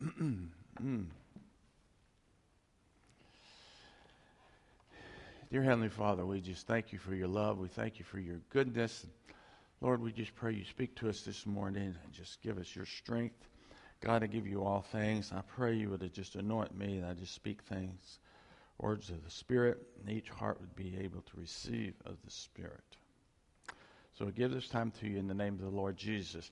Dear Heavenly Father, we just thank you for your love. We thank you for your goodness. Lord, we just pray you speak to us this morning and just give us your strength. God, I give you all things. I pray you would just anoint me and I just speak things, words of the Spirit, and each heart would be able to receive of the Spirit. So we give this time to you in the name of the Lord Jesus.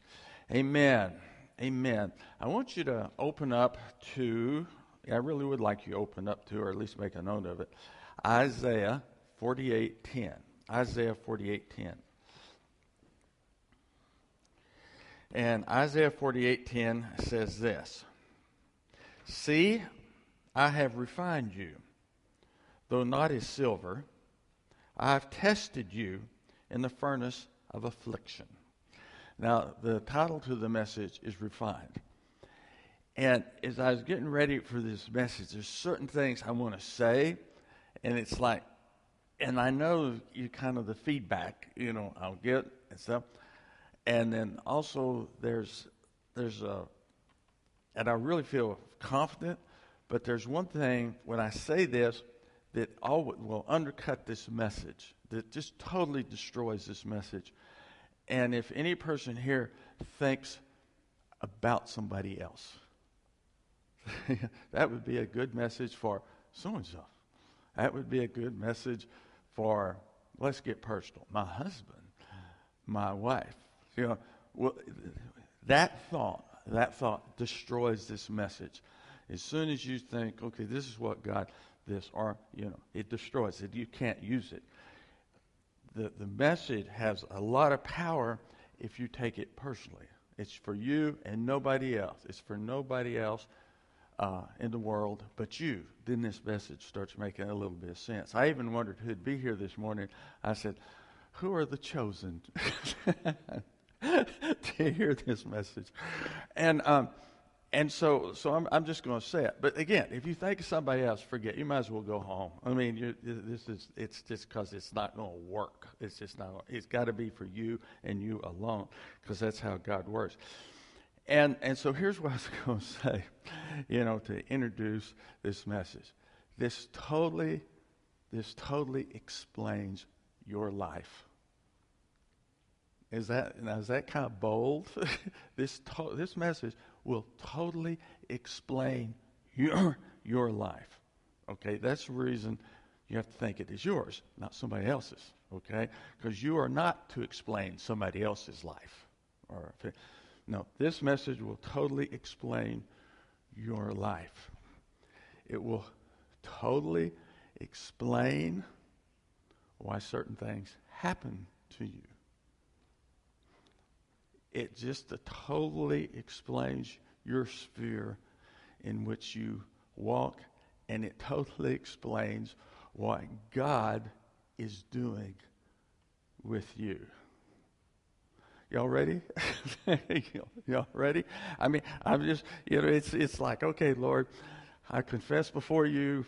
Amen. Amen. I want you to open up to, I really would like you to open up to, or at least make a note of it, Isaiah 48:10. Isaiah 48:10. And Isaiah 48:10 says this: "See, I have refined you, though not as silver; I have tested you in the furnace of affliction." Now, the title to the message is refined. And as I was getting ready for this message, there's certain things I want to say and it's like, and I know you kind of the feedback, you know, I'll get and stuff. And then also there's there's a, and I really feel confident. But there's one thing when I say this that all will undercut this message, that just totally destroys this message. And if any person here thinks about somebody else, that would be a good message for so and so. That would be a good message for, let's get personal, my husband, my wife. You know, well, that thought, that thought destroys this message. As soon as you think, okay, this is what God, this, or, you know, it destroys it. You can't use it. The, the message has a lot of power if you take it personally. It's for you and nobody else. It's for nobody else uh, in the world but you, then this message starts making a little bit of sense. I even wondered who'd be here this morning. I said, Who are the chosen to hear this message? And, um, and so, so I'm, I'm just going to say it. But again, if you think of somebody else, forget. You might as well go home. I mean, this is it's just because it's not going to work. It's just not. It's got to be for you and you alone, because that's how God works. And, and so here's what I was going to say, you know, to introduce this message. This totally, this totally explains your life. Is that, now is that kind of bold? this, to, this message will totally explain your, your life. Okay, that's the reason you have to think it is yours, not somebody else's. Okay, because you are not to explain somebody else's life. Or no, this message will totally explain your life. It will totally explain why certain things happen to you. It just totally explains your sphere in which you walk, and it totally explains what God is doing with you. Y'all ready? Y'all ready? I mean, I'm just, you know, it's, it's like, okay, Lord, I confess before you.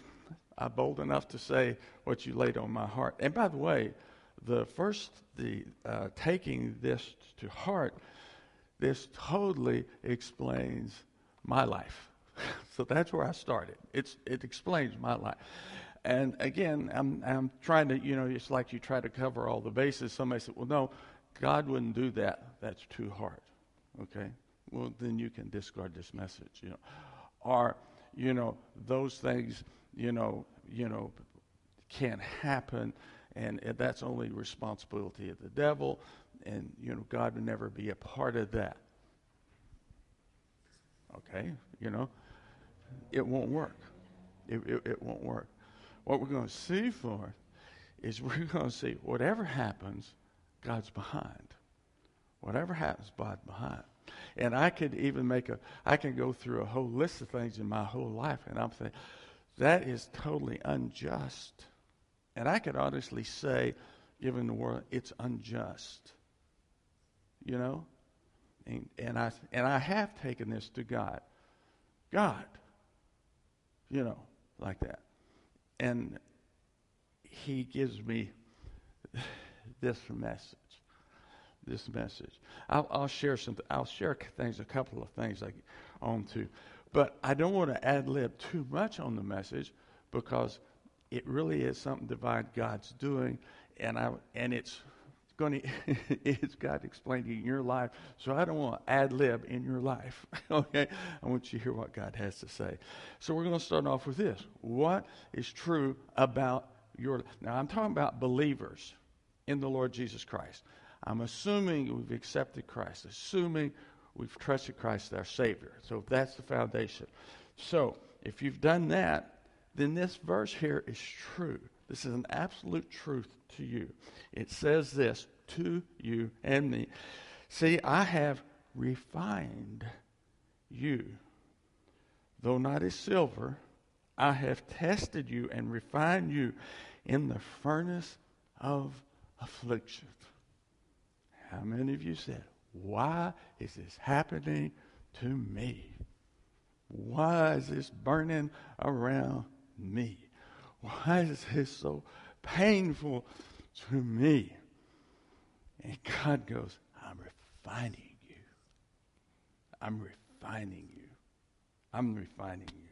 I'm bold enough to say what you laid on my heart. And by the way, the first, the uh, taking this to heart, this totally explains my life. so that's where I started. It's, it explains my life. And again, I'm, I'm trying to, you know, it's like you try to cover all the bases. Somebody said, well, no, God wouldn't do that. That's too hard. Okay? Well, then you can discard this message, you know. Or, you know, those things, you know, you know, can't happen and that's only responsibility of the devil and you know God would never be a part of that. Okay? You know, it won't work. It, it, it won't work. What we're going to see for is we're going to see whatever happens, God's behind. Whatever happens, God's behind. And I could even make a, I can go through a whole list of things in my whole life, and I'm saying, that is totally unjust. And I could honestly say, given the world, it's unjust. You know? And, and, I, and I have taken this to God. God. You know, like that. And He gives me this message. This message. I'll, I'll share some. I'll share things. A couple of things like on to, But I don't want to ad lib too much on the message because it really is something divine God's doing, and I and it's going to it's God explaining in your life. So I don't want to ad lib in your life. okay, I want you to hear what God has to say. So we're going to start off with this: What is true about your? Now I'm talking about believers in the Lord Jesus Christ. I'm assuming we've accepted Christ, assuming we've trusted Christ as our Savior. So that's the foundation. So if you've done that, then this verse here is true. This is an absolute truth to you. It says this to you and me. See, I have refined you. Though not as silver, I have tested you and refined you in the furnace of affliction. How many of you said, Why is this happening to me? Why is this burning around me? Why is this so painful to me? And God goes, I'm refining you. I'm refining you. I'm refining you.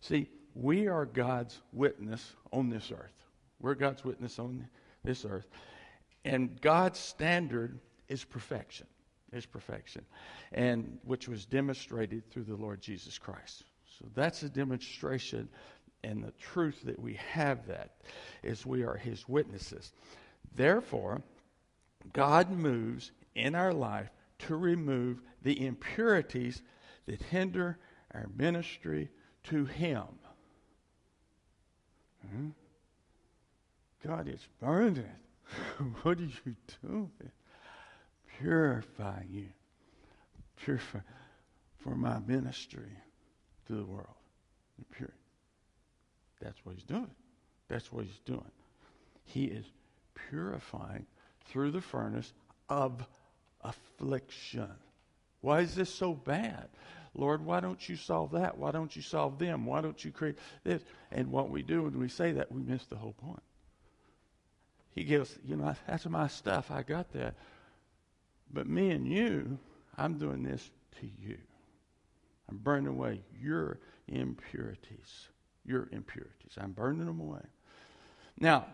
See, we are God's witness on this earth. We're God's witness on this earth. And God's standard is perfection. Is perfection. And which was demonstrated through the Lord Jesus Christ. So that's a demonstration and the truth that we have that is we are his witnesses. Therefore, God moves in our life to remove the impurities that hinder our ministry to him. Hmm? God is burning. what are you doing? Purifying you. Purify for my ministry to the world. Pure. That's what he's doing. That's what he's doing. He is purifying through the furnace of affliction. Why is this so bad? Lord, why don't you solve that? Why don't you solve them? Why don't you create this? And what we do when we say that, we miss the whole point. He gives, you know, that's my stuff. I got that. But me and you, I'm doing this to you. I'm burning away your impurities. Your impurities. I'm burning them away. Now,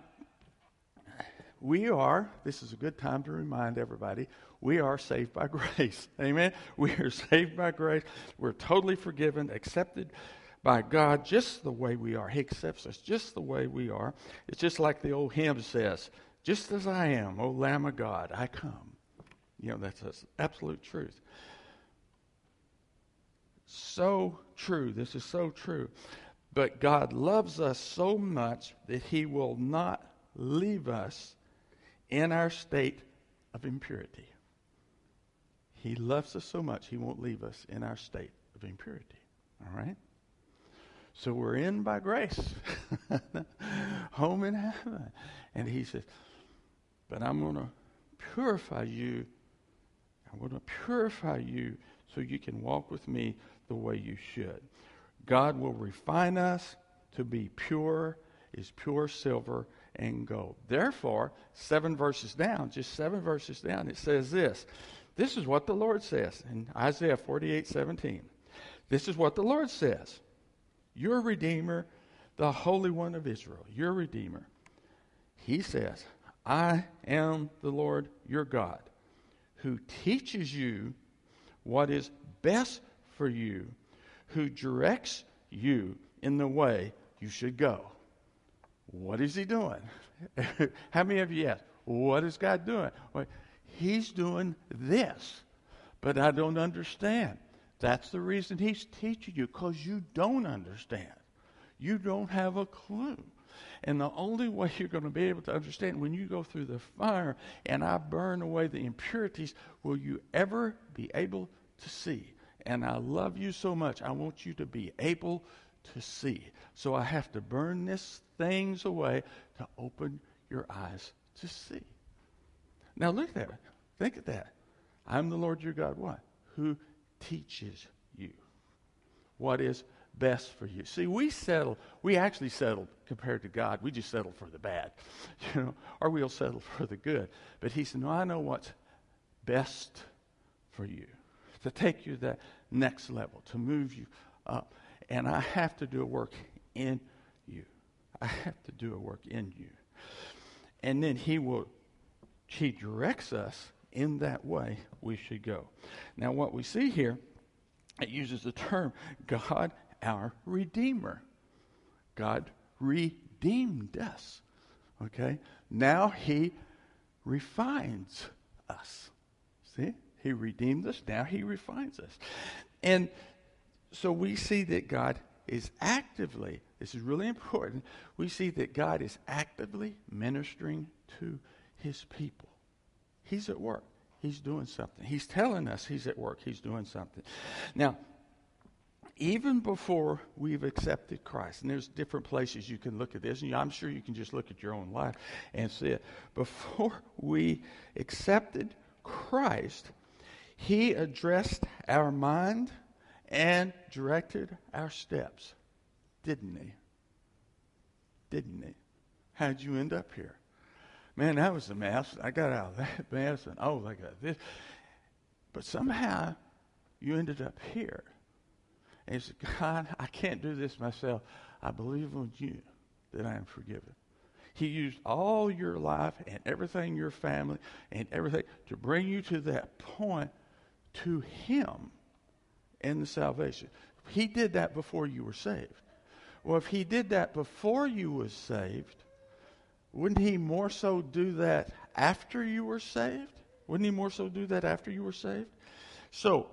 we are, this is a good time to remind everybody, we are saved by grace. Amen? We are saved by grace. We're totally forgiven, accepted by God just the way we are. He accepts us just the way we are. It's just like the old hymn says, just as I am, O Lamb of God, I come. You know, that's absolute truth. So true. This is so true. But God loves us so much that He will not leave us in our state of impurity. He loves us so much, He won't leave us in our state of impurity. All right? So we're in by grace, home in heaven. And he says, But I'm going to purify you. I'm going to purify you so you can walk with me the way you should. God will refine us to be pure, is pure silver and gold. Therefore, seven verses down, just seven verses down, it says this. This is what the Lord says in Isaiah 48 17. This is what the Lord says your Redeemer, the Holy One of Israel, your Redeemer. He says, I am the Lord your God, who teaches you what is best for you, who directs you in the way you should go. What is he doing? How many of you ask, what is God doing? Well, he's doing this, but I don't understand. That's the reason he's teaching you, because you don't understand. You don't have a clue. And the only way you're going to be able to understand when you go through the fire and I burn away the impurities, will you ever be able to see? And I love you so much. I want you to be able to see. So I have to burn these things away to open your eyes to see. Now look at that. Think of that. I'm the Lord your God. What? Who teaches you what is best for you. See, we settle, we actually settle compared to God. We just settle for the bad, you know, or we'll settle for the good. But He said, No, I know what's best for you to take you to that next level, to move you up. And I have to do a work in you. I have to do a work in you. And then he will, he directs us in that way we should go. Now, what we see here, it uses the term God, our Redeemer. God redeemed us. Okay? Now he refines us. See? He redeemed us. Now he refines us. And so we see that God is actively, this is really important, we see that God is actively ministering to his people. He's at work. He's doing something. He's telling us he's at work. He's doing something. Now, even before we've accepted Christ, and there's different places you can look at this, and I'm sure you can just look at your own life and see it. Before we accepted Christ, He addressed our mind and directed our steps, didn't He? Didn't He? How'd you end up here? Man, that was a mess. I got out of that mess, and oh, I got this. But somehow you ended up here. And he said, God, I can't do this myself. I believe on you that I am forgiven. He used all your life and everything, your family and everything, to bring you to that point to Him in the salvation. He did that before you were saved. Well, if He did that before you was saved, wouldn't He more so do that after you were saved? Wouldn't He more so do that after you were saved? So,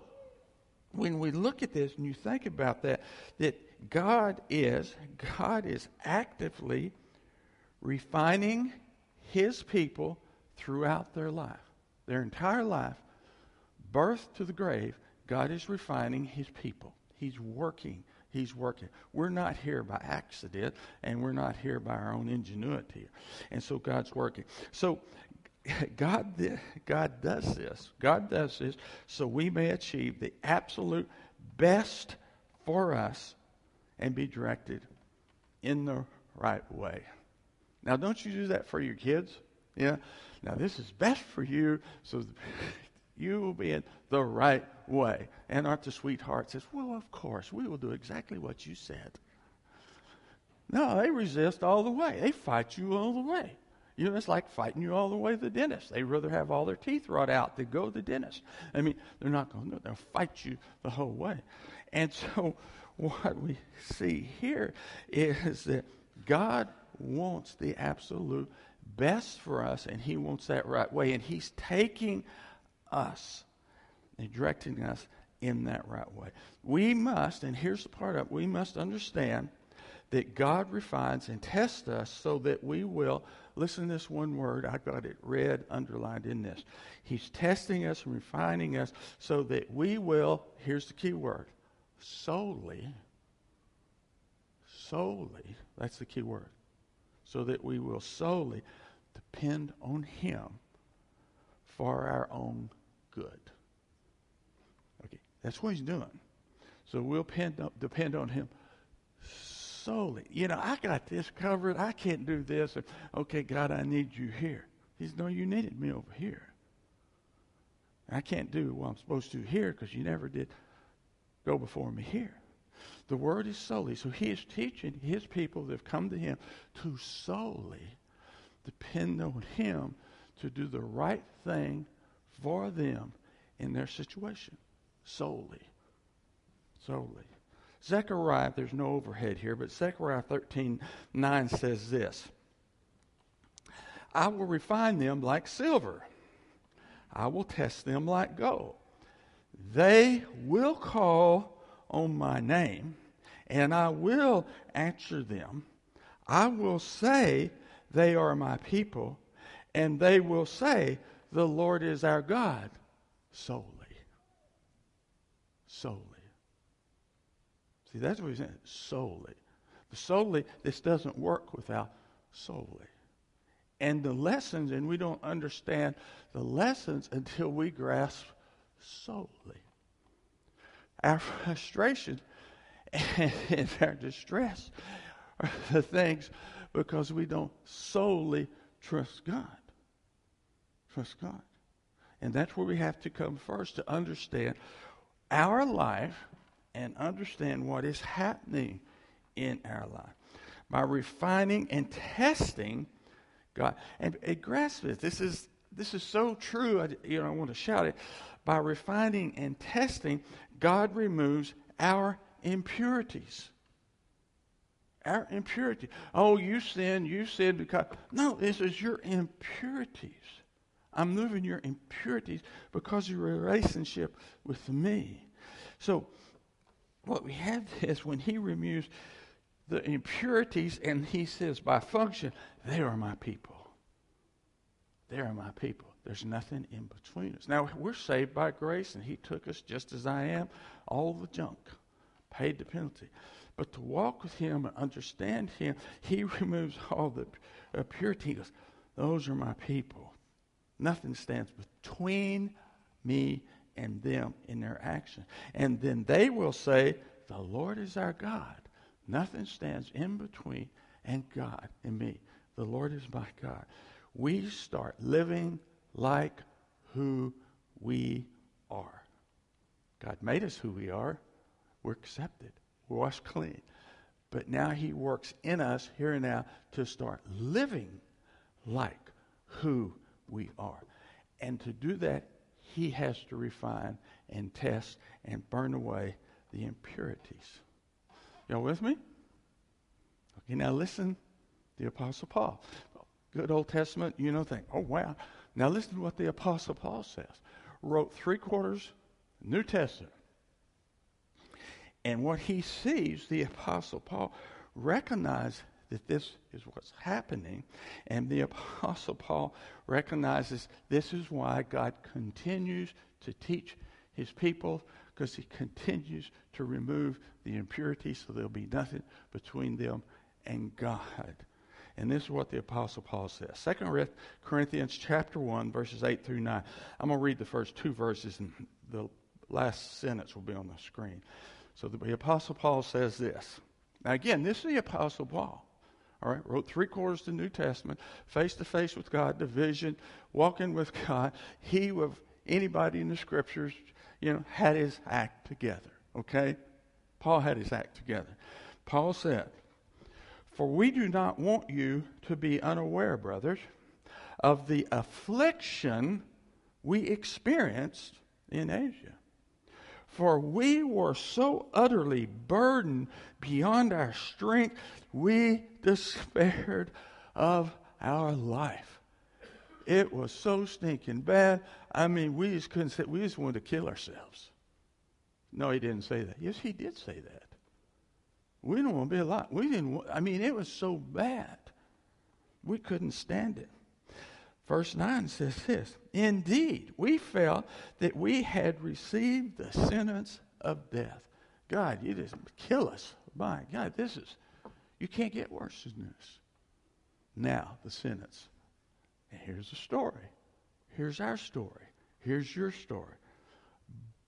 when we look at this and you think about that, that God is, God is actively refining his people throughout their life. Their entire life, birth to the grave, God is refining his people. He's working. He's working. We're not here by accident, and we're not here by our own ingenuity. And so God's working. So God, God does this. God does this so we may achieve the absolute best for us and be directed in the right way. Now, don't you do that for your kids? Yeah. Now, this is best for you, so you will be in the right way. And aren't the sweetheart says, Well, of course, we will do exactly what you said. No, they resist all the way. They fight you all the way. You know, it's like fighting you all the way to the dentist. They'd rather have all their teeth rot out than go to the dentist. I mean, they're not going to, they'll fight you the whole way. And so, what we see here is that God wants the absolute best for us, and He wants that right way. And He's taking us and directing us in that right way. We must, and here's the part of we must understand that God refines and tests us so that we will Listen to this one word. I've got it red, underlined in this. He's testing us and refining us so that we will, here's the key word, solely, solely, that's the key word, so that we will solely depend on Him for our own good. Okay, that's what He's doing. So we'll depend, depend on Him solely. You know, I got this covered. I can't do this. Okay, God, I need you here. He's No, you needed me over here. I can't do what I'm supposed to here because you never did go before me here. The word is solely. So he is teaching his people that have come to him to solely depend on him to do the right thing for them in their situation. Solely. Solely. Zechariah, there's no overhead here, but Zechariah 13 9 says this I will refine them like silver, I will test them like gold. They will call on my name, and I will answer them. I will say, They are my people, and they will say, The Lord is our God solely. Solely. See, that's what he's saying. Solely. Solely, this doesn't work without solely. And the lessons, and we don't understand the lessons until we grasp solely. Our frustration and our distress are the things because we don't solely trust God. Trust God. And that's where we have to come first to understand our life and understand what is happening in our life. By refining and testing God. And, and grasp this. This is, this is so true. I, you know, I want to shout it. By refining and testing, God removes our impurities. Our impurity. Oh, you sin, you sin because. No, this is your impurities. I'm moving your impurities because your relationship with me. So, what we have is when he removes the impurities and he says, by function, they are my people. They are my people. There's nothing in between us. Now, we're saved by grace, and he took us just as I am, all the junk, paid the penalty. But to walk with him and understand him, he removes all the uh, purity. He goes, Those are my people. Nothing stands between me and them in their action. And then they will say, The Lord is our God. Nothing stands in between and God and me. The Lord is my God. We start living like who we are. God made us who we are. We're accepted. We're washed clean. But now He works in us here and now to start living like who we are. And to do that, He has to refine and test and burn away the impurities. Y'all with me? Okay, now listen the Apostle Paul. Good Old Testament, you know, think, oh, wow. Now listen to what the Apostle Paul says. Wrote three quarters New Testament. And what he sees, the Apostle Paul recognized that this is what's happening. And the Apostle Paul recognizes this is why God continues to teach his people because he continues to remove the impurity so there'll be nothing between them and God. And this is what the Apostle Paul says. 2 Corinthians chapter 1, verses 8 through 9. I'm going to read the first two verses, and the last sentence will be on the screen. So the Apostle Paul says this. Now, again, this is the Apostle Paul. All right, wrote three quarters of the New Testament, face to face with God, division, walking with God. He, with anybody in the scriptures, you know, had his act together. Okay? Paul had his act together. Paul said, for we do not want you to be unaware, brothers, of the affliction we experienced in Asia. For we were so utterly burdened beyond our strength, we despaired of our life. It was so stinking bad. I mean, we just couldn't say, we just wanted to kill ourselves. No, he didn't say that. Yes, he did say that. We didn't want to be alive. We didn't. Want, I mean, it was so bad. We couldn't stand it. Verse 9 says this Indeed, we felt that we had received the sentence of death. God, you just kill us. My God, this is, you can't get worse than this. Now, the sentence. And here's the story. Here's our story. Here's your story.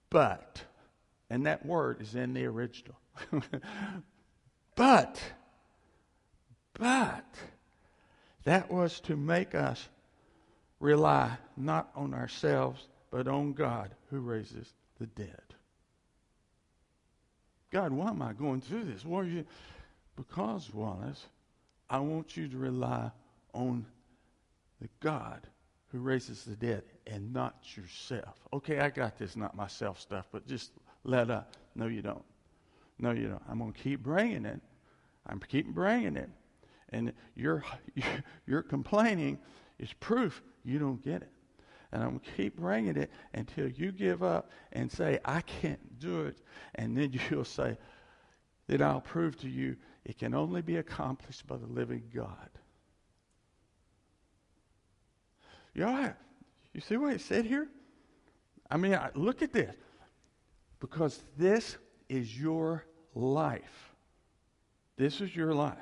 But, and that word is in the original. But, but, that was to make us rely not on ourselves, but on God who raises the dead. God, why am I going through this? Why are you? Because, Wallace, I want you to rely on the God who raises the dead and not yourself. Okay, I got this, not myself stuff, but just let up. No, you don't. No, you don't. I'm going to keep bringing it. I'm keep bringing it. And you're, you're complaining is proof you don't get it. And I'm going to keep bringing it until you give up and say, I can't do it. And then you'll say, then I'll prove to you it can only be accomplished by the living God. You know, you see what it said here? I mean, I, look at this. Because this is your life. This is your life.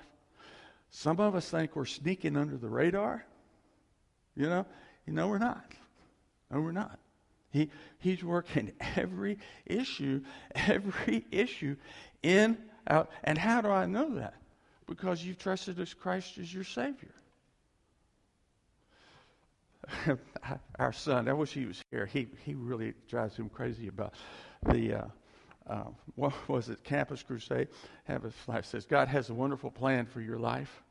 Some of us think we're sneaking under the radar. You know, know we're not. No, we're not. He, he's working every issue, every issue in, out. And how do I know that? Because you've trusted as Christ as your Savior. Our son, I wish he was here. He, he really drives him crazy about the uh, uh, what was it, Campus Crusade? Have a slide says, God has a wonderful plan for your life.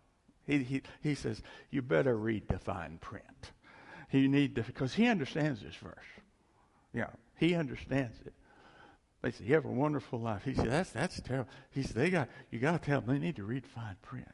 He, he, he says, you better read the fine print. You need to, because he understands this verse. Yeah, he understands it. They say, you have a wonderful life. He said, that's, that's terrible. He said, they got, you got to tell them they need to read fine print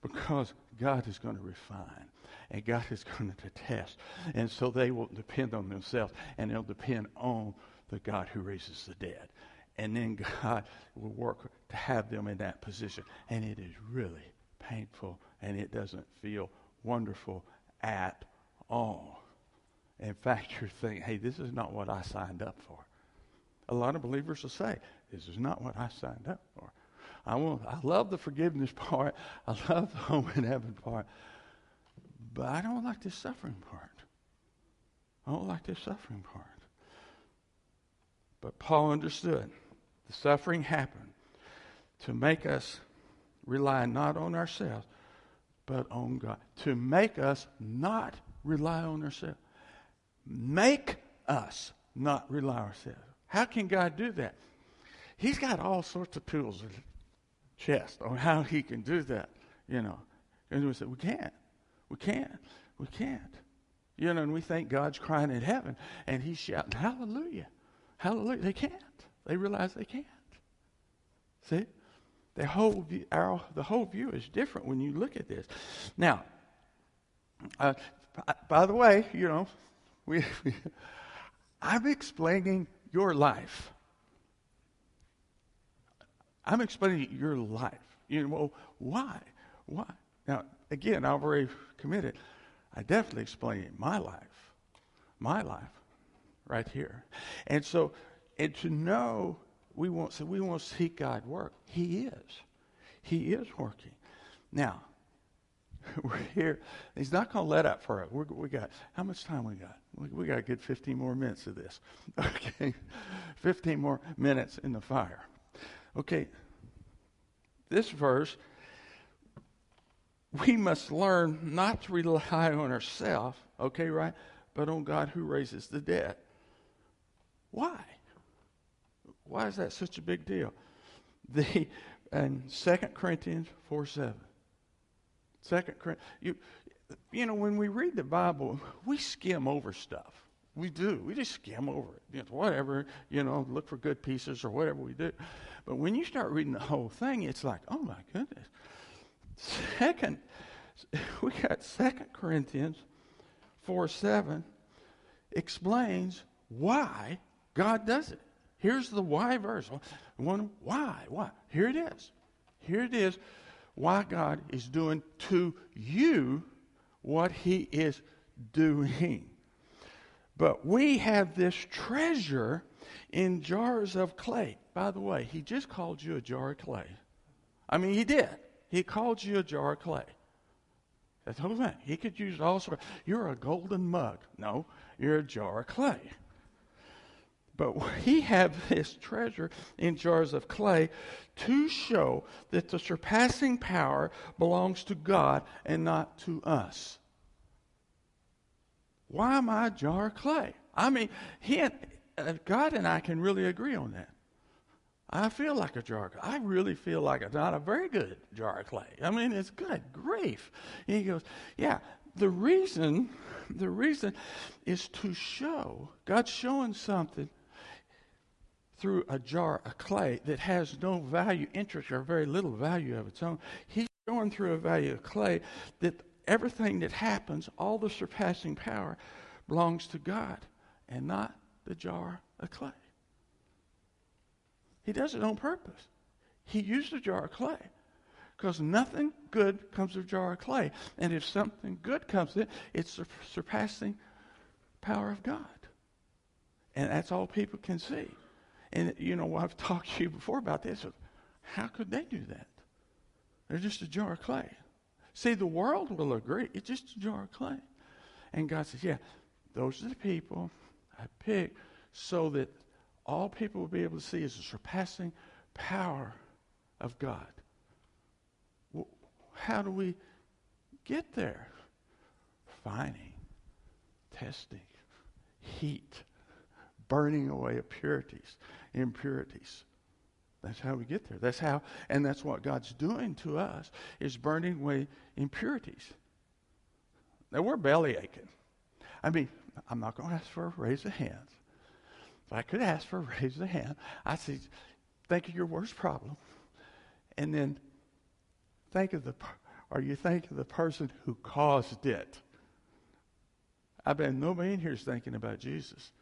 because God is going to refine and God is going to test. And so they will depend on themselves and they'll depend on the God who raises the dead. And then God will work to have them in that position. And it is really painful and it doesn't feel wonderful at all. In fact, you're thinking, hey, this is not what I signed up for. A lot of believers will say, this is not what I signed up for. I want, I love the forgiveness part. I love the home in heaven part. But I don't like the suffering part. I don't like the suffering part. But Paul understood the suffering happened to make us rely not on ourselves, but on God. To make us not rely on ourselves. Make us not rely on ourselves. How can God do that? He's got all sorts of tools in his chest on how he can do that, you know. And we say, we can't. We can't. We can't. You know, and we think God's crying in heaven and he's shouting, Hallelujah. Hallelujah. They can't. They realize they can't. See? The whole view, our, the whole view is different when you look at this. Now, uh, by the way, you know, we, I'm explaining your life. I'm explaining your life. You know, well, why? Why? Now, again, I've already committed. I definitely explain my life. My life, right here. And so, and to know we want so we want to see God work. He is. He is working. Now, we're here. He's not going to let up for it. We're, we got how much time we got? We, we got a good 15 more minutes of this. Okay, 15 more minutes in the fire. Okay, this verse, we must learn not to rely on ourselves. Okay, right, but on God who raises the dead. Why? Why is that such a big deal? The in 2 Corinthians 4 7. Second Corinthians. You, you know, when we read the Bible, we skim over stuff. We do. We just skim over it. Whatever, you know, look for good pieces or whatever we do. But when you start reading the whole thing, it's like, oh my goodness. Second, we got Second Corinthians 4 7 explains why God does it. Here's the why verse. One, why? Why? Here it is. Here it is why God is doing to you what he is doing. But we have this treasure in jars of clay. By the way, he just called you a jar of clay. I mean, he did. He called you a jar of clay. That's the whole thing. He could use all sorts. You're a golden mug. No, you're a jar of clay. But he had this treasure in jars of clay to show that the surpassing power belongs to God and not to us. Why am I jar of clay? I mean, he and, uh, God and I can really agree on that. I feel like a jar. I really feel like a not a very good jar of clay. I mean, it's good grief. He goes, yeah, the reason, the reason is to show, God's showing something through a jar of clay that has no value, interest, or very little value of its own. He's showing through a value of clay that everything that happens, all the surpassing power, belongs to God and not the jar of clay. He does it on purpose. He used a jar of clay because nothing good comes of a jar of clay. And if something good comes in, it's the surpassing power of God. And that's all people can see. And, you know, I've talked to you before about this. How could they do that? They're just a jar of clay. See, the world will agree. It's just a jar of clay. And God says, yeah, those are the people I pick so that all people will be able to see is the surpassing power of God. Well, how do we get there? Finding, testing, heat, burning away impurities, impurities. That's how we get there. That's how, and that's what God's doing to us is burning away impurities. Now we're belly aching. I mean, I'm not going to ask for a raise of hands. If I could ask for a raise of hand, I say, think of your worst problem, and then think of the, or you think of the person who caused it. I bet nobody in here is thinking about Jesus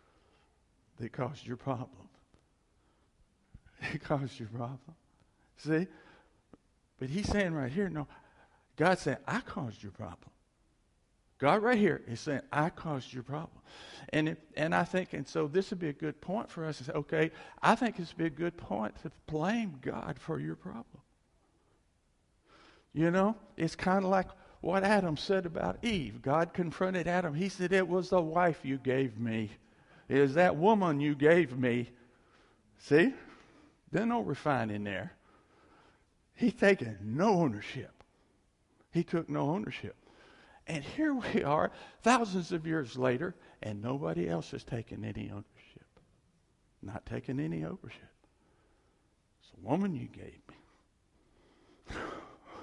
that caused your problem. It caused your problem. See? But he's saying right here, no, God's saying, I caused your problem. God right here is saying, I caused your problem. And, it, and I think, and so this would be a good point for us okay, I think this would be a good point to blame God for your problem. You know, it's kind of like what Adam said about Eve. God confronted Adam. He said, It was the wife you gave me. Is that woman you gave me. See? There's no refining there. He's taking no ownership. He took no ownership. And here we are, thousands of years later, and nobody else has taken any ownership. Not taking any ownership. It's a woman you gave me.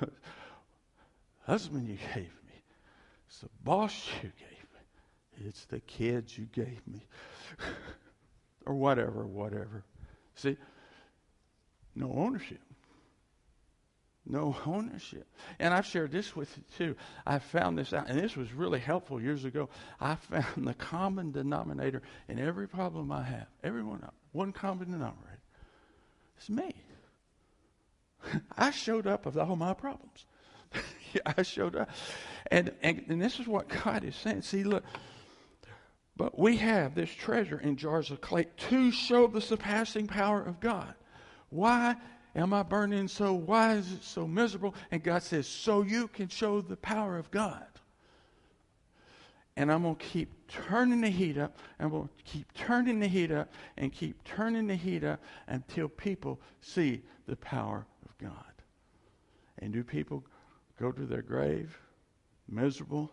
Husband you gave me. It's the boss you gave. It's the kids you gave me. or whatever, whatever. See, no ownership. No ownership. And I've shared this with you too. I found this out, and this was really helpful years ago. I found the common denominator in every problem I have, every one of common denominator. It's me. I showed up with all my problems. I showed up. And, and, and this is what God is saying. See, look, but we have this treasure in jars of clay to show the surpassing power of God. Why am I burning so? Why is it so miserable? And God says, so you can show the power of God. And I'm going to keep turning the heat up. Going to keep turning the heat up and keep turning the heat up until people see the power of God. And do people go to their grave miserable?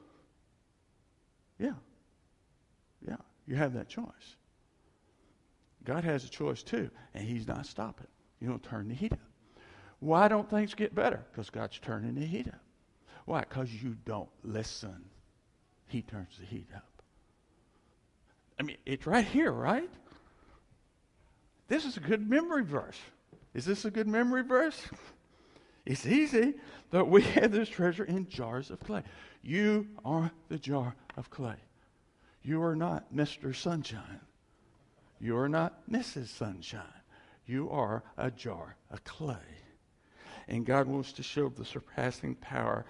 Yeah. Yeah. You have that choice. God has a choice too, and He's not stopping. You don't turn the heat up. Why don't things get better? Because God's turning the heat up. Why? Because you don't listen. He turns the heat up. I mean, it's right here, right? This is a good memory verse. Is this a good memory verse? It's easy, but we have this treasure in jars of clay. You are the jar of clay. You are not Mr. Sunshine. You are not Mrs. Sunshine. You are a jar of clay. And God wants to show the surpassing power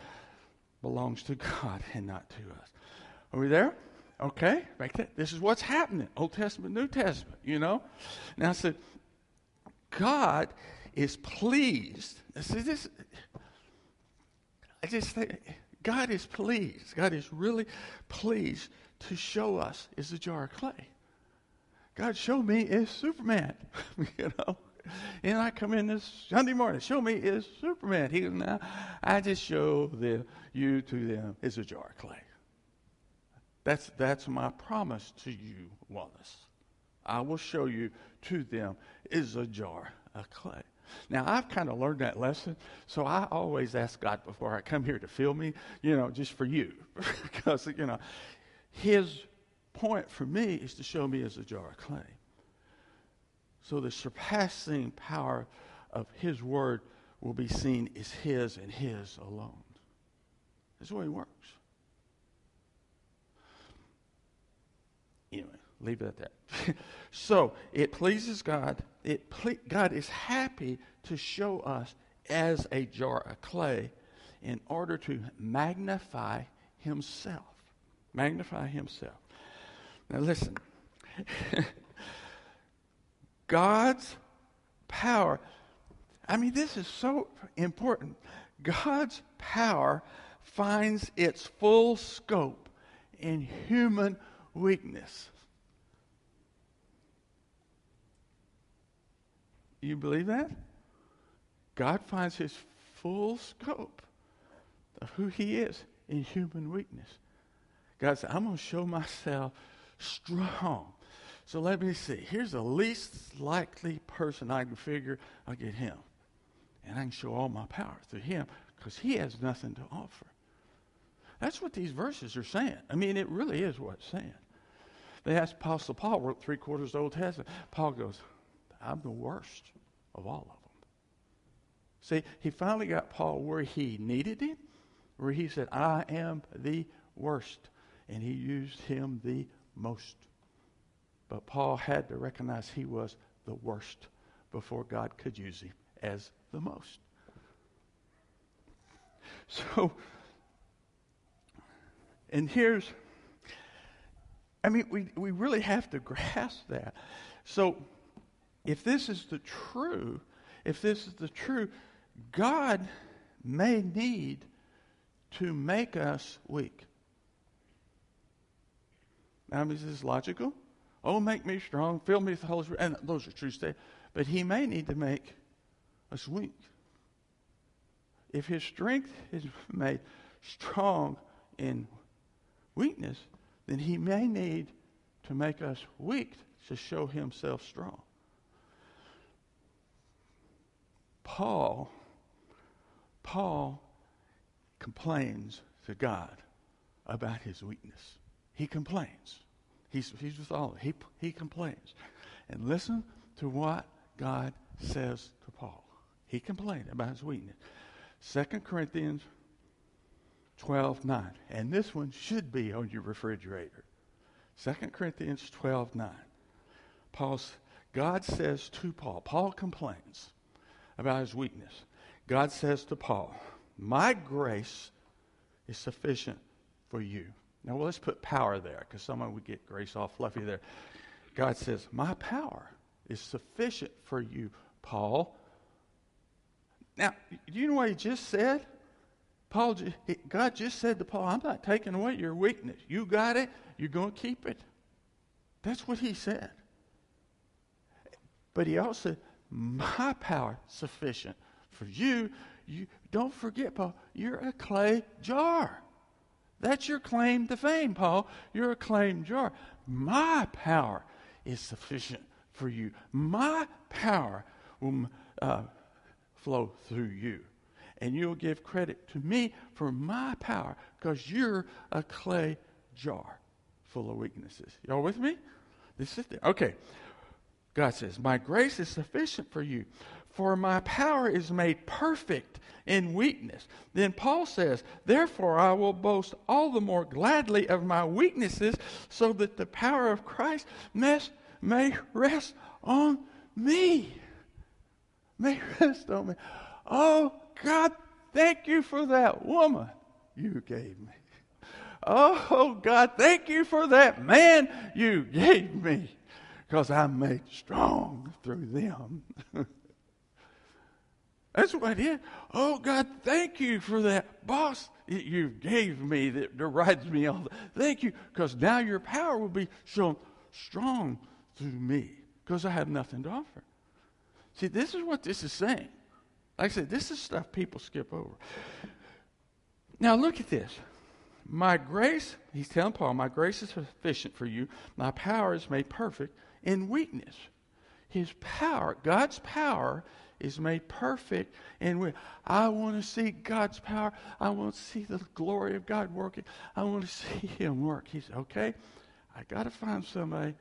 belongs to God and not to us. Are we there? Okay, right there. This is what's happening. Old Testament, New Testament, you know? Now, I said, God is pleased. See, this, I just think God is pleased. God is really pleased to show us is a jar of clay. God showed me is Superman, you know. And I come in this Sunday morning, show me is Superman. He goes, now I just show the, you to them is a jar of clay. That's, that's my promise to you, Wallace. I will show you to them is a jar of clay. Now, I've kind of learned that lesson, so I always ask God before I come here to fill me, you know, just for you. because, you know, His point for me is to show me as a jar of clay. So the surpassing power of His Word will be seen as His and His alone. That's the way He works. Anyway, leave it at that. so it pleases God. It ple- God is happy to show us as a jar of clay in order to magnify Himself. Magnify Himself. Now, listen God's power. I mean, this is so important. God's power finds its full scope in human weakness. You believe that? God finds his full scope of who he is in human weakness. God said, I'm going to show myself strong So let me see. Here's the least likely person I can figure I'll get him. And I can show all my power through him because he has nothing to offer. That's what these verses are saying. I mean, it really is what it's saying. They asked Apostle Paul, wrote three quarters of the Old Testament. Paul goes, I'm the worst of all of them. See, he finally got Paul where he needed him, where he said, I am the worst. And he used him the most. But Paul had to recognize he was the worst before God could use him as the most. So, and here's, I mean, we, we really have to grasp that. So, if this is the true, if this is the true, God may need to make us weak. Now, is this logical? Oh, make me strong, fill me with the Holy Spirit. And those are true statements. But he may need to make us weak. If his strength is made strong in weakness, then he may need to make us weak to show himself strong. Paul, Paul complains to God about his weakness. He complains. He's, he's with all. He, he complains. And listen to what God says to Paul. He complained about his weakness. 2 Corinthians 12 9. And this one should be on your refrigerator. 2 Corinthians 12 9. Paul's, God says to Paul, Paul complains about his weakness. God says to Paul, My grace is sufficient for you. Now, well, let's put power there because someone would get grace all fluffy there. God says, My power is sufficient for you, Paul. Now, do you know what he just said? Paul, God just said to Paul, I'm not taking away your weakness. You got it, you're going to keep it. That's what he said. But he also said, My power sufficient for you. You don't forget, Paul, you're a clay jar. That's your claim to fame, Paul. You're a claim jar. My power is sufficient for you. My power will uh, flow through you. And you'll give credit to me for my power because you're a clay jar full of weaknesses. Y'all with me? This is the, okay. God says, My grace is sufficient for you, for my power is made perfect in weakness. Then Paul says, Therefore I will boast all the more gladly of my weaknesses, so that the power of Christ may rest on me. May rest on me. Oh, God, thank you for that woman you gave me. Oh, God, thank you for that man you gave me because I'm made strong through them. That's what it is. Oh, God, thank you for that boss that you gave me that rides me all. Thank you, because now your power will be shown strong through me, because I have nothing to offer. See, this is what this is saying. Like I said, this is stuff people skip over. Now, look at this. My grace, he's telling Paul, my grace is sufficient for you. My power is made perfect in weakness. His power, God's power, is made perfect. And we, I want to see God's power. I want to see the glory of God working. I want to see Him work. He said, okay, I got to find somebody.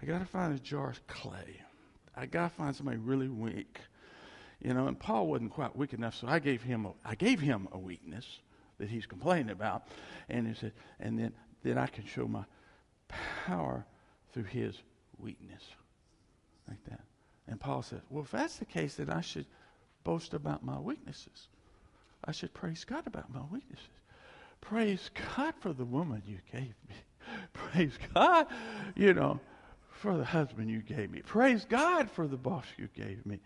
I got to find a jar of clay. I got to find somebody really weak. You know, and Paul wasn't quite weak enough, so I gave him a, I gave him a weakness that he's complaining about. And he said, and then, then I can show my power through his weakness. Like that. And Paul says, Well, if that's the case, then I should boast about my weaknesses. I should praise God about my weaknesses. Praise God for the woman you gave me. Praise God, you know, for the husband you gave me. Praise God for the boss you gave me.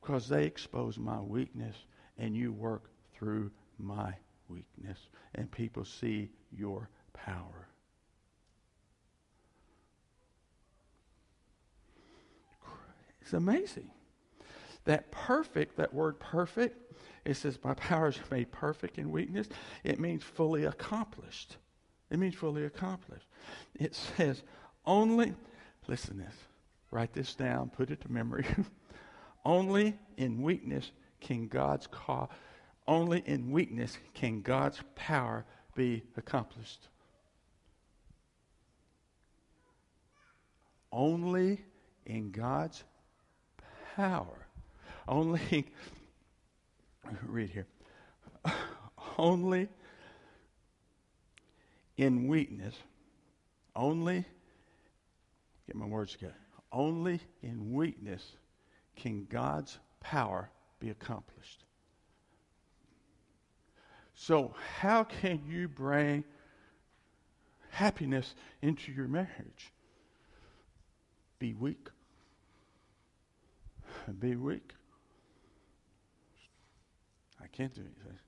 Because they expose my weakness and you work through my weakness. And people see your power. It's amazing. That perfect, that word perfect, it says, My powers is made perfect in weakness. It means fully accomplished. It means fully accomplished. It says, Only Listen this. Write this down, put it to memory. only in weakness can God's call, only in weakness can God's power be accomplished. Only in God's power. Only, read here. Only in weakness, only, get my words together, only in weakness can God's power be accomplished. So, how can you bring happiness into your marriage? Be weak. Be weak. I can't do anything.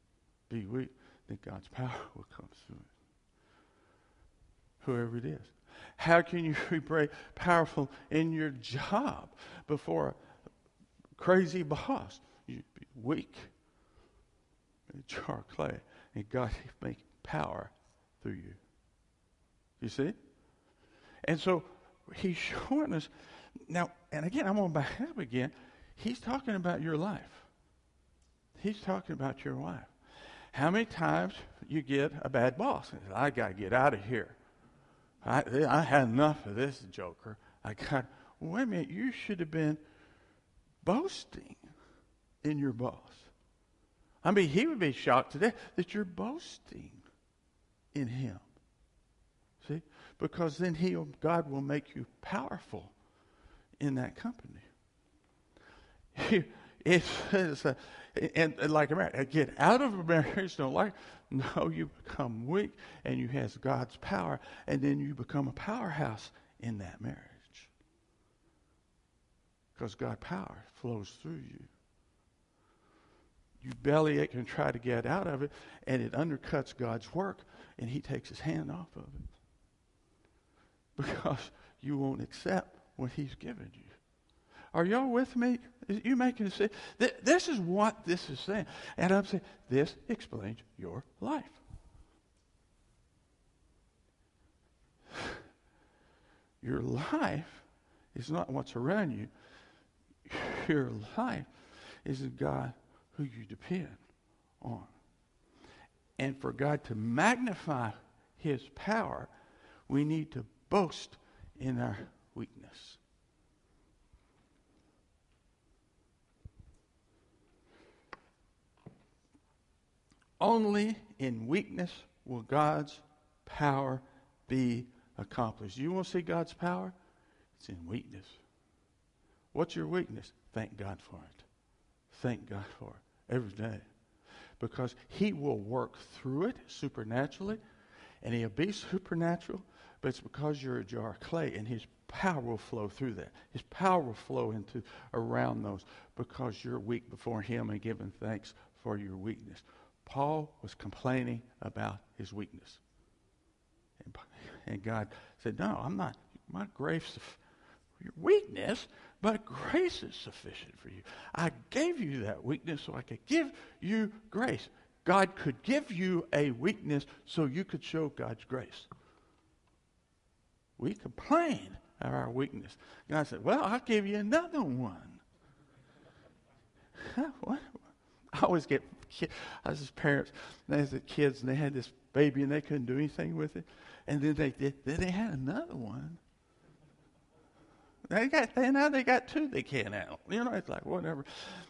Be weak. Then God's power will come through whoever it is? How can you be powerful in your job before a crazy boss? You be weak. Jar clay, and God make power through you. You see? And so he's showing us now, and again, I'm going to back up again. He's talking about your life. He's talking about your wife. How many times you get a bad boss? I got to get out of here. I, I had enough of this joker. I got, wait a minute, you should have been boasting in your boss. I mean, he would be shocked today that you're boasting in him. See? Because then he, God will make you powerful in that company. it's, it's a, and, and like a get out of a marriage, don't like. No, you become weak, and you have God's power, and then you become a powerhouse in that marriage. Because God's power flows through you. You bellyache and try to get out of it, and it undercuts God's work, and He takes His hand off of it. Because you won't accept what He's given you. Are y'all with me? Is you making sense? This is what this is saying. And I'm saying, this explains your life. Your life is not what's around you. Your life is the God who you depend on. And for God to magnify his power, we need to boast in our weakness. Only in weakness will God's power be accomplished. You want to see God's power? It's in weakness. What's your weakness? Thank God for it. Thank God for it every day. Because He will work through it supernaturally, and He'll be supernatural, but it's because you're a jar of clay, and His power will flow through that. His power will flow into around those because you're weak before Him and giving thanks for your weakness. Paul was complaining about his weakness. And, and God said, No, I'm not. My grace, your weakness, but grace is sufficient for you. I gave you that weakness so I could give you grace. God could give you a weakness so you could show God's grace. We complain of our weakness. God said, Well, I'll give you another one. what? I always get I was his parents, they had kids, and they had this baby, and they couldn't do anything with it. And then they did, then they had another one. They got they now they got two they can't handle. You know, it's like whatever.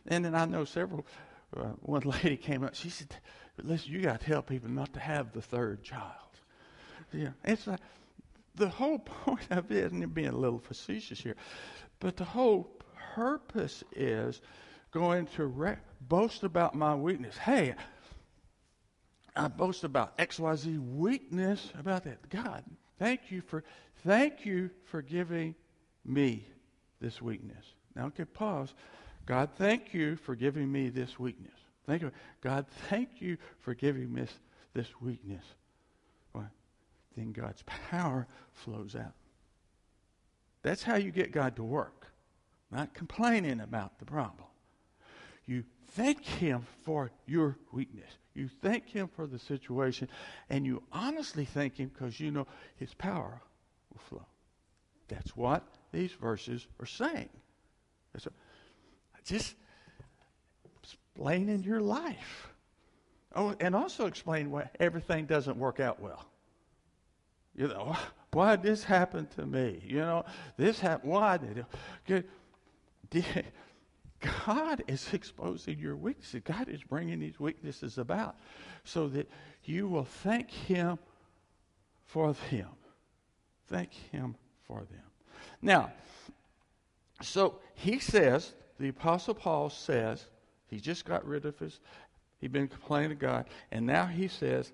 And then I know several. Uh, one lady came up. She said, "Listen, you got to tell people not to have the third child." Yeah, it's like the whole point of it, and being a little facetious here, but the whole purpose is going to re- boast about my weakness. Hey, I boast about XYZ weakness about that. God, thank you for thank you for giving me this weakness. Now okay, pause. God, thank you for giving me this weakness. Thank you. God, thank you for giving me this, this weakness. Then God's power flows out. That's how you get God to work. Not complaining about the problem. You thank Him for your weakness. You thank Him for the situation, and you honestly thank Him because you know His power will flow. That's what these verses are saying. So, just explain in your life. Oh, and also explain why everything doesn't work out well. You know, why did this happen to me? You know, this happened. Why did it? God is exposing your weaknesses. God is bringing these weaknesses about so that you will thank Him for them. Thank Him for them. Now, so he says, the Apostle Paul says, he just got rid of his, he'd been complaining to God, and now he says,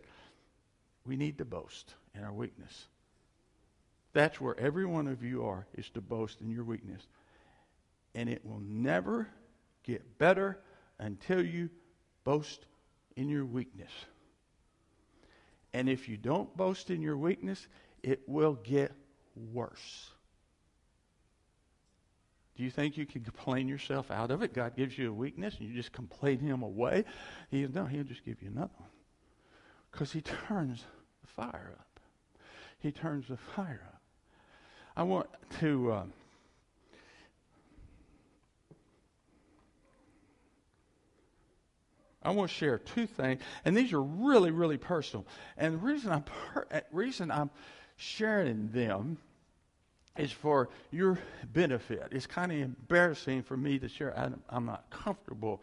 we need to boast in our weakness. That's where every one of you are, is to boast in your weakness. And it will never get better until you boast in your weakness. And if you don't boast in your weakness, it will get worse. Do you think you can complain yourself out of it? God gives you a weakness and you just complain him away? He, no, he'll just give you another one. Because he turns the fire up. He turns the fire up. I want to. Um, I want to share two things, and these are really, really personal. And the reason I'm per- reason I'm sharing them is for your benefit. It's kind of embarrassing for me to share. I'm, not comfortable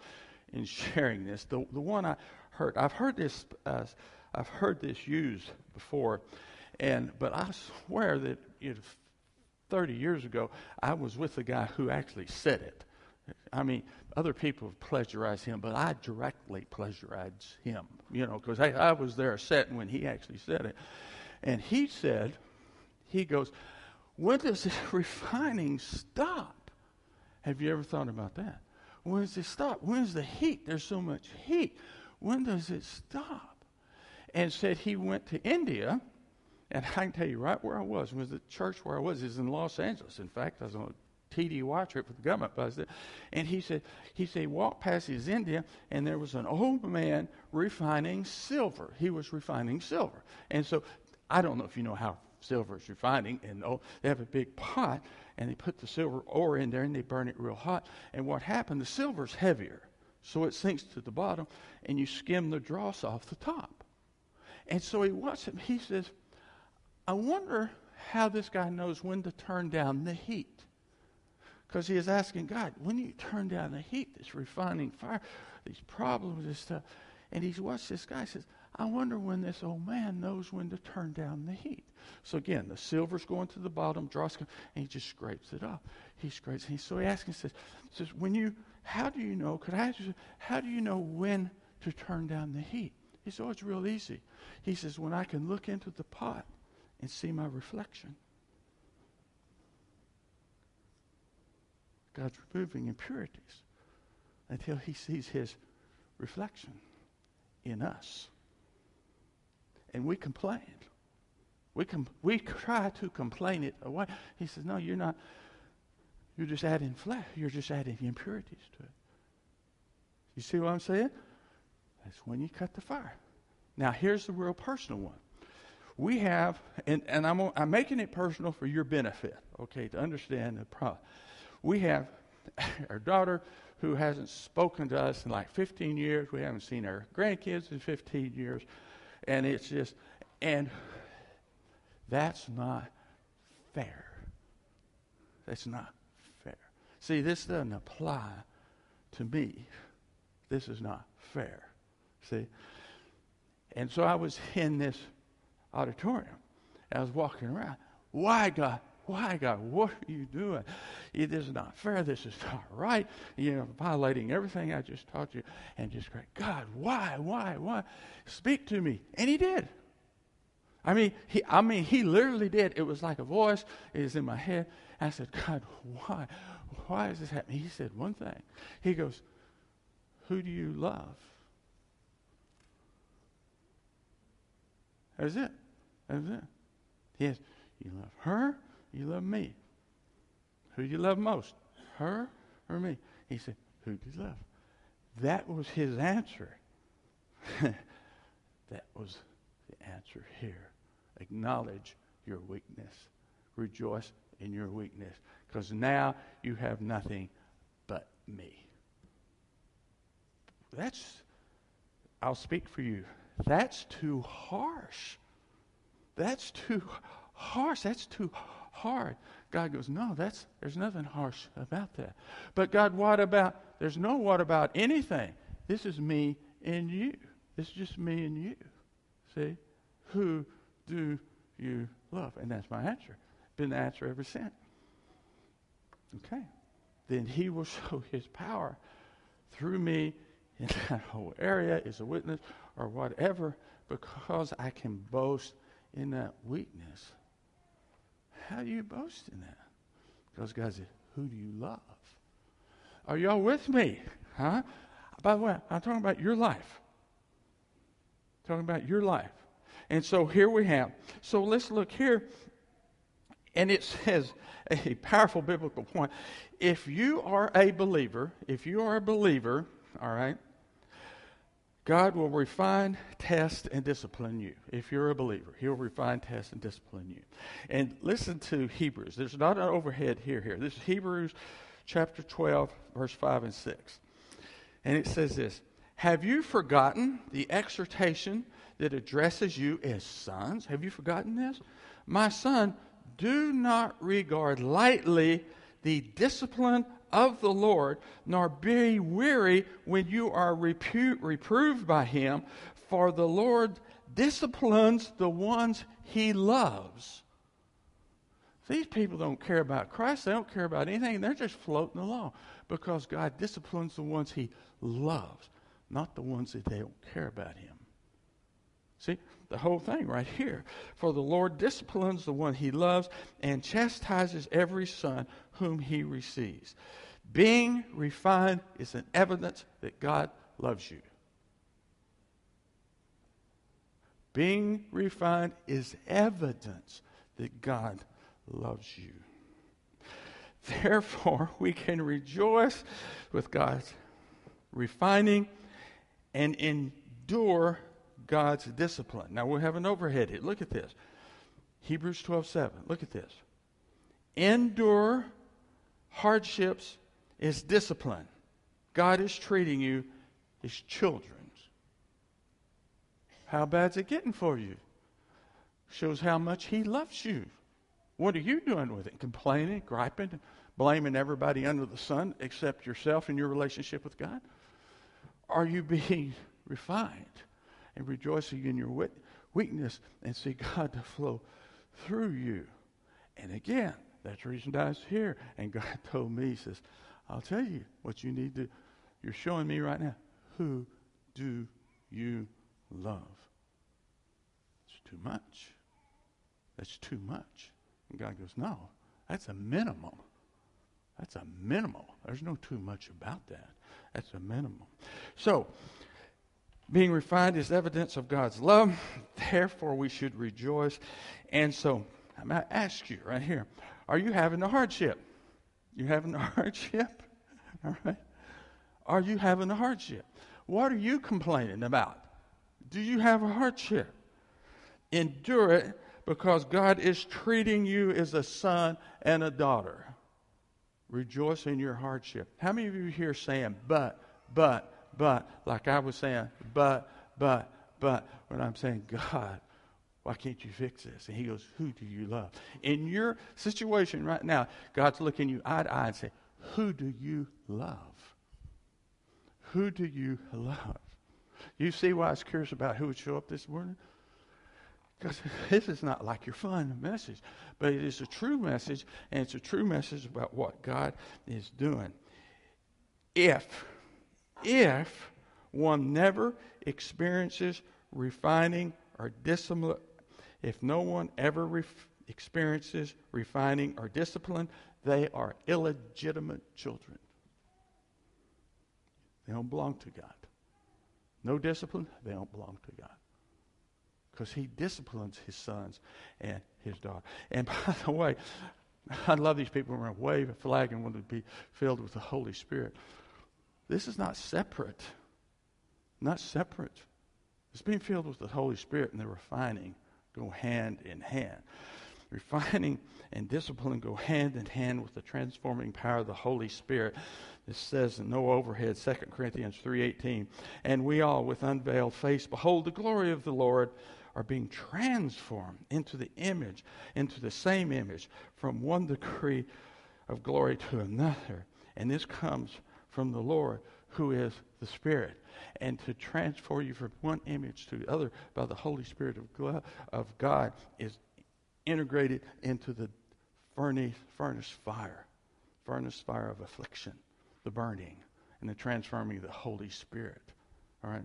in sharing this. The, the one I heard, I've heard this, uh, I've heard this used before, and but I swear that know, 30 years ago, I was with the guy who actually said it. I mean, other people have plagiarized him, but I directly plagiarized him, you know, because I, I was there sitting when he actually said it. And he said, he goes, when does this refining stop? Have you ever thought about that? When does it stop? When's the heat? There's so much heat. When does it stop? And said he went to India, and I can tell you right where I was. Was the church where I was is in Los Angeles. In fact, I was on a TDY trip with the government bus there. And he said, he said, walked past his India, and there was an old man refining silver. He was refining silver. And so I don't know if you know how silver is refining, and oh, they have a big pot, and they put the silver ore in there, and they burn it real hot. And what happened? The silver's heavier, so it sinks to the bottom, and you skim the dross off the top. And so he watched him. He says, "I wonder how this guy knows when to turn down the heat." Because he is asking God, when do you turn down the heat, this refining fire, these problems and stuff? And he's watched this guy says, I wonder when this old man knows when to turn down the heat. So again, the silver's going to the bottom, dross, and he just scrapes it off. He scrapes. He, so he asks and says, says, when you, how do you know? Could I ask you, how do you know when to turn down the heat? He says, oh, it's real easy. He says, when I can look into the pot and see my reflection. God's removing impurities until he sees his reflection in us. And we complain. We, com- we try to complain it away. He says, No, you're not. You're just adding flesh. You're just adding impurities to it. You see what I'm saying? That's when you cut the fire. Now, here's the real personal one. We have, and, and I'm, I'm making it personal for your benefit, okay, to understand the problem. We have our daughter who hasn't spoken to us in like 15 years. We haven't seen our grandkids in 15 years. And it's just, and that's not fair. That's not fair. See, this doesn't apply to me. This is not fair. See? And so I was in this auditorium. I was walking around. Why, God? Why, God? What are you doing? It is not fair. This is not right. You know, violating everything I just taught you. And just cry, God, why, why, why? Speak to me. And he did. I mean, he, I mean, he literally did. It was like a voice. Was in my head. I said, God, why? Why is this happening? He said one thing. He goes, Who do you love? That's it. That's it. Yes, you love her you love me. Who do you love most? Her or me? He said, Who do you love? That was his answer. that was the answer here. Acknowledge your weakness. Rejoice in your weakness because now you have nothing but me. That's, I'll speak for you. That's too harsh. That's too harsh. That's too hard. God goes, No, that's there's nothing harsh about that. But God, what about there's no what about anything. This is me and you. Is just me and you. See? Who do you love? And that's my answer. Been the answer ever since. Okay. Then he will show his power through me in that whole area as a witness or whatever because I can boast in that weakness. How do you boast in that? Because God said, Who do you love? Are y'all with me? Huh? By the way, I'm talking about your life. talking about your life. And so here we have. So let's look here. And it says a powerful biblical point. If you are a believer, if you are a believer, all right, God will refine, test, and discipline you. If you're a believer, He'll refine, test, and discipline you. And listen to Hebrews. There's not an overhead here. Here, this is Hebrews chapter 12, verse 5 and 6. And it says this: Have you forgotten the exhortation that addresses you as sons? Have you forgotten this? My son, do not regard lightly the discipline of the Lord, nor be weary when you are reproved by him, for the Lord disciplines the ones he loves. These people don't care about Christ, they don't care about anything, they're just floating along because God disciplines the ones he loves, not the ones that they don't care about him. See, the whole thing right here. For the Lord disciplines the one he loves and chastises every son whom he receives. Being refined is an evidence that God loves you. Being refined is evidence that God loves you. Therefore, we can rejoice with God's refining and endure God's discipline. Now we'll have an overhead here. Look at this. Hebrews 12 7. Look at this. Endure hardships is discipline. God is treating you as children. How bad's it getting for you? Shows how much He loves you. What are you doing with it? Complaining, griping, blaming everybody under the sun except yourself and your relationship with God? Are you being refined and rejoicing in your weakness and see God to flow through you? And again, that's the reason I was here. And God told me, He says, I'll tell you what you need to, you're showing me right now. Who do you love? It's too much. That's too much. And God goes, No, that's a minimum. That's a minimum. There's no too much about that. That's a minimum. So, being refined is evidence of God's love. Therefore, we should rejoice. And so, I'm going to ask you right here are you having a hardship? You having a hardship? All right. Are you having a hardship? What are you complaining about? Do you have a hardship? Endure it because God is treating you as a son and a daughter. Rejoice in your hardship. How many of you here saying, but, but, but, like I was saying, but, but, but, when I'm saying, God, why can't you fix this? And he goes, Who do you love? In your situation right now, God's looking you eye to eye and saying, Who do you love? Who do you love? You see why I was curious about who would show up this morning? Because this is not like your fun message, but it is a true message, and it's a true message about what God is doing. If, if one never experiences refining or discipline, if no one ever experiences refining or discipline, they are illegitimate children. They don't belong to God. No discipline, they don't belong to God because he disciplines his sons and his daughter. And by the way, I love these people who are wave a flag and want to be filled with the Holy Spirit. This is not separate. Not separate. It's being filled with the Holy Spirit and the refining go hand in hand. Refining and discipline go hand in hand with the transforming power of the Holy Spirit. It says in no overhead, 2 Corinthians 3.18, And we all, with unveiled face, behold the glory of the Lord, are being transformed into the image, into the same image, from one degree of glory to another. And this comes from the Lord, who is the Spirit. And to transform you from one image to the other by the Holy Spirit of, of God is integrated into the furnace, furnace fire, furnace fire of affliction, the burning, and the transforming of the Holy Spirit. All right?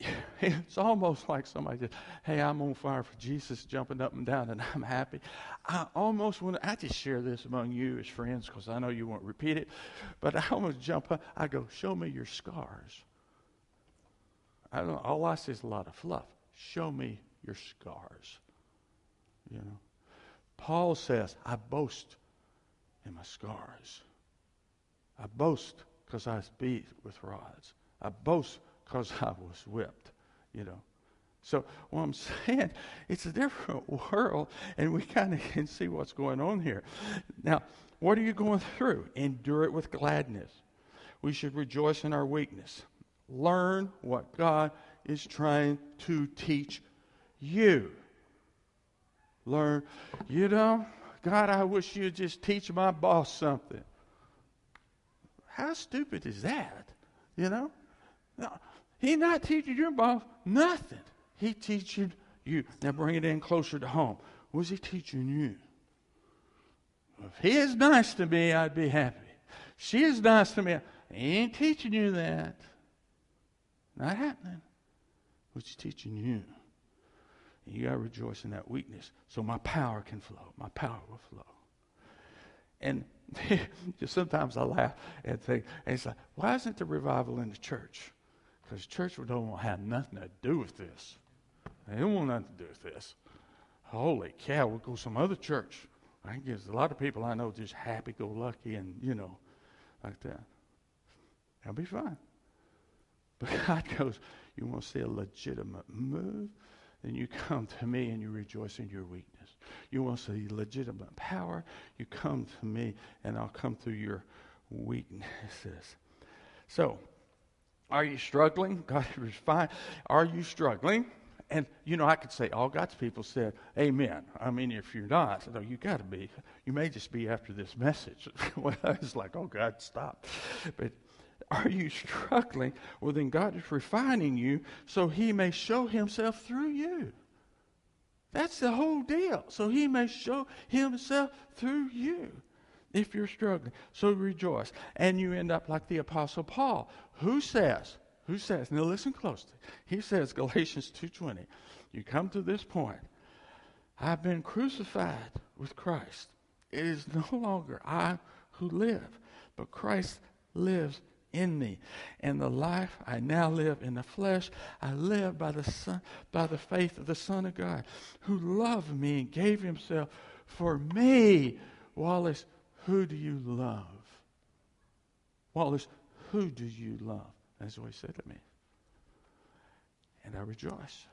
It's almost like somebody said, Hey, I'm on fire for Jesus, jumping up and down, and I'm happy. I almost want to, I just share this among you as friends because I know you won't repeat it, but I almost jump up. I go, Show me your scars. I don't, all I see is a lot of fluff. Show me your scars. You know, Paul says, I boast in my scars. I boast because I was beat with rods. I boast because I was whipped, you know. So what I'm saying, it's a different world, and we kind of can see what's going on here. Now, what are you going through? Endure it with gladness. We should rejoice in our weakness. Learn what God is trying to teach you learn. You know, God, I wish you'd just teach my boss something. How stupid is that? You know? No, he's not teaching your boss nothing. He teaching you. Now bring it in closer to home. What's he teaching you? If he is nice to me, I'd be happy. She is nice to me. He ain't teaching you that. Not happening. What's he teaching you? And you got to rejoice in that weakness so my power can flow. My power will flow. And sometimes I laugh and think, and it's like, why isn't there revival in the church? Because church don't want to have nothing to do with this. They don't want nothing to do with this. Holy cow, we'll go to some other church. I guess a lot of people I know just happy go lucky and, you know, like that. That'll be fine. But God goes, you want to see a legitimate move? then you come to me and you rejoice in your weakness. You want to see legitimate power, you come to me and I'll come through your weaknesses. So, are you struggling? God is fine. Are you struggling? And you know, I could say all God's people said, Amen. I mean, if you're not, no, you got to be. You may just be after this message. well, it's like, oh God, stop. But are you struggling? Well, then God is refining you so He may show Himself through you. That's the whole deal. So He may show Himself through you if you're struggling. So rejoice. And you end up like the Apostle Paul, who says, who says, now listen closely. He says, Galatians 2.20, you come to this point, I've been crucified with Christ. It is no longer I who live, but Christ lives in me. And the life I now live in the flesh, I live by the Son, by the faith of the Son of God, who loved me and gave himself for me. Wallace, who do you love? Wallace, who do you love? That's what he said to me. And I rejoice.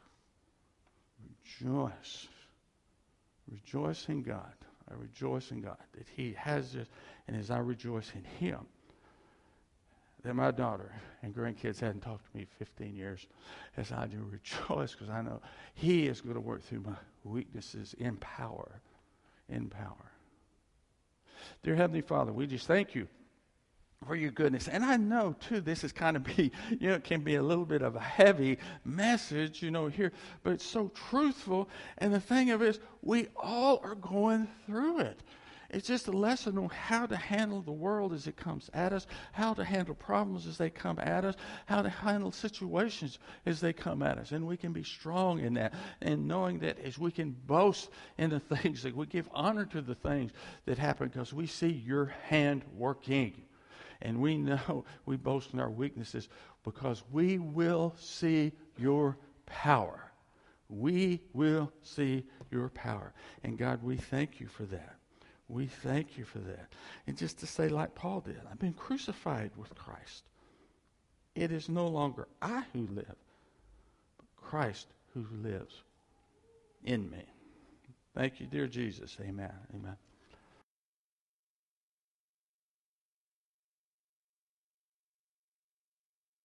Rejoice. Rejoice in God. I rejoice in God that He has this, and as I rejoice in Him, that my daughter and grandkids hadn't talked to me 15 years as I do rejoice because I know He is going to work through my weaknesses in power. In power. Dear Heavenly Father, we just thank you for your goodness. And I know, too, this is kind of be, you know, it can be a little bit of a heavy message, you know, here, but it's so truthful. And the thing of it is, we all are going through it. It's just a lesson on how to handle the world as it comes at us, how to handle problems as they come at us, how to handle situations as they come at us. And we can be strong in that and knowing that as we can boast in the things that we give honor to the things that happen because we see your hand working. And we know we boast in our weaknesses because we will see your power. We will see your power. And God, we thank you for that. We thank you for that. And just to say, like Paul did, I've been crucified with Christ. It is no longer I who live, but Christ who lives in me. Thank you, dear Jesus. Amen. Amen.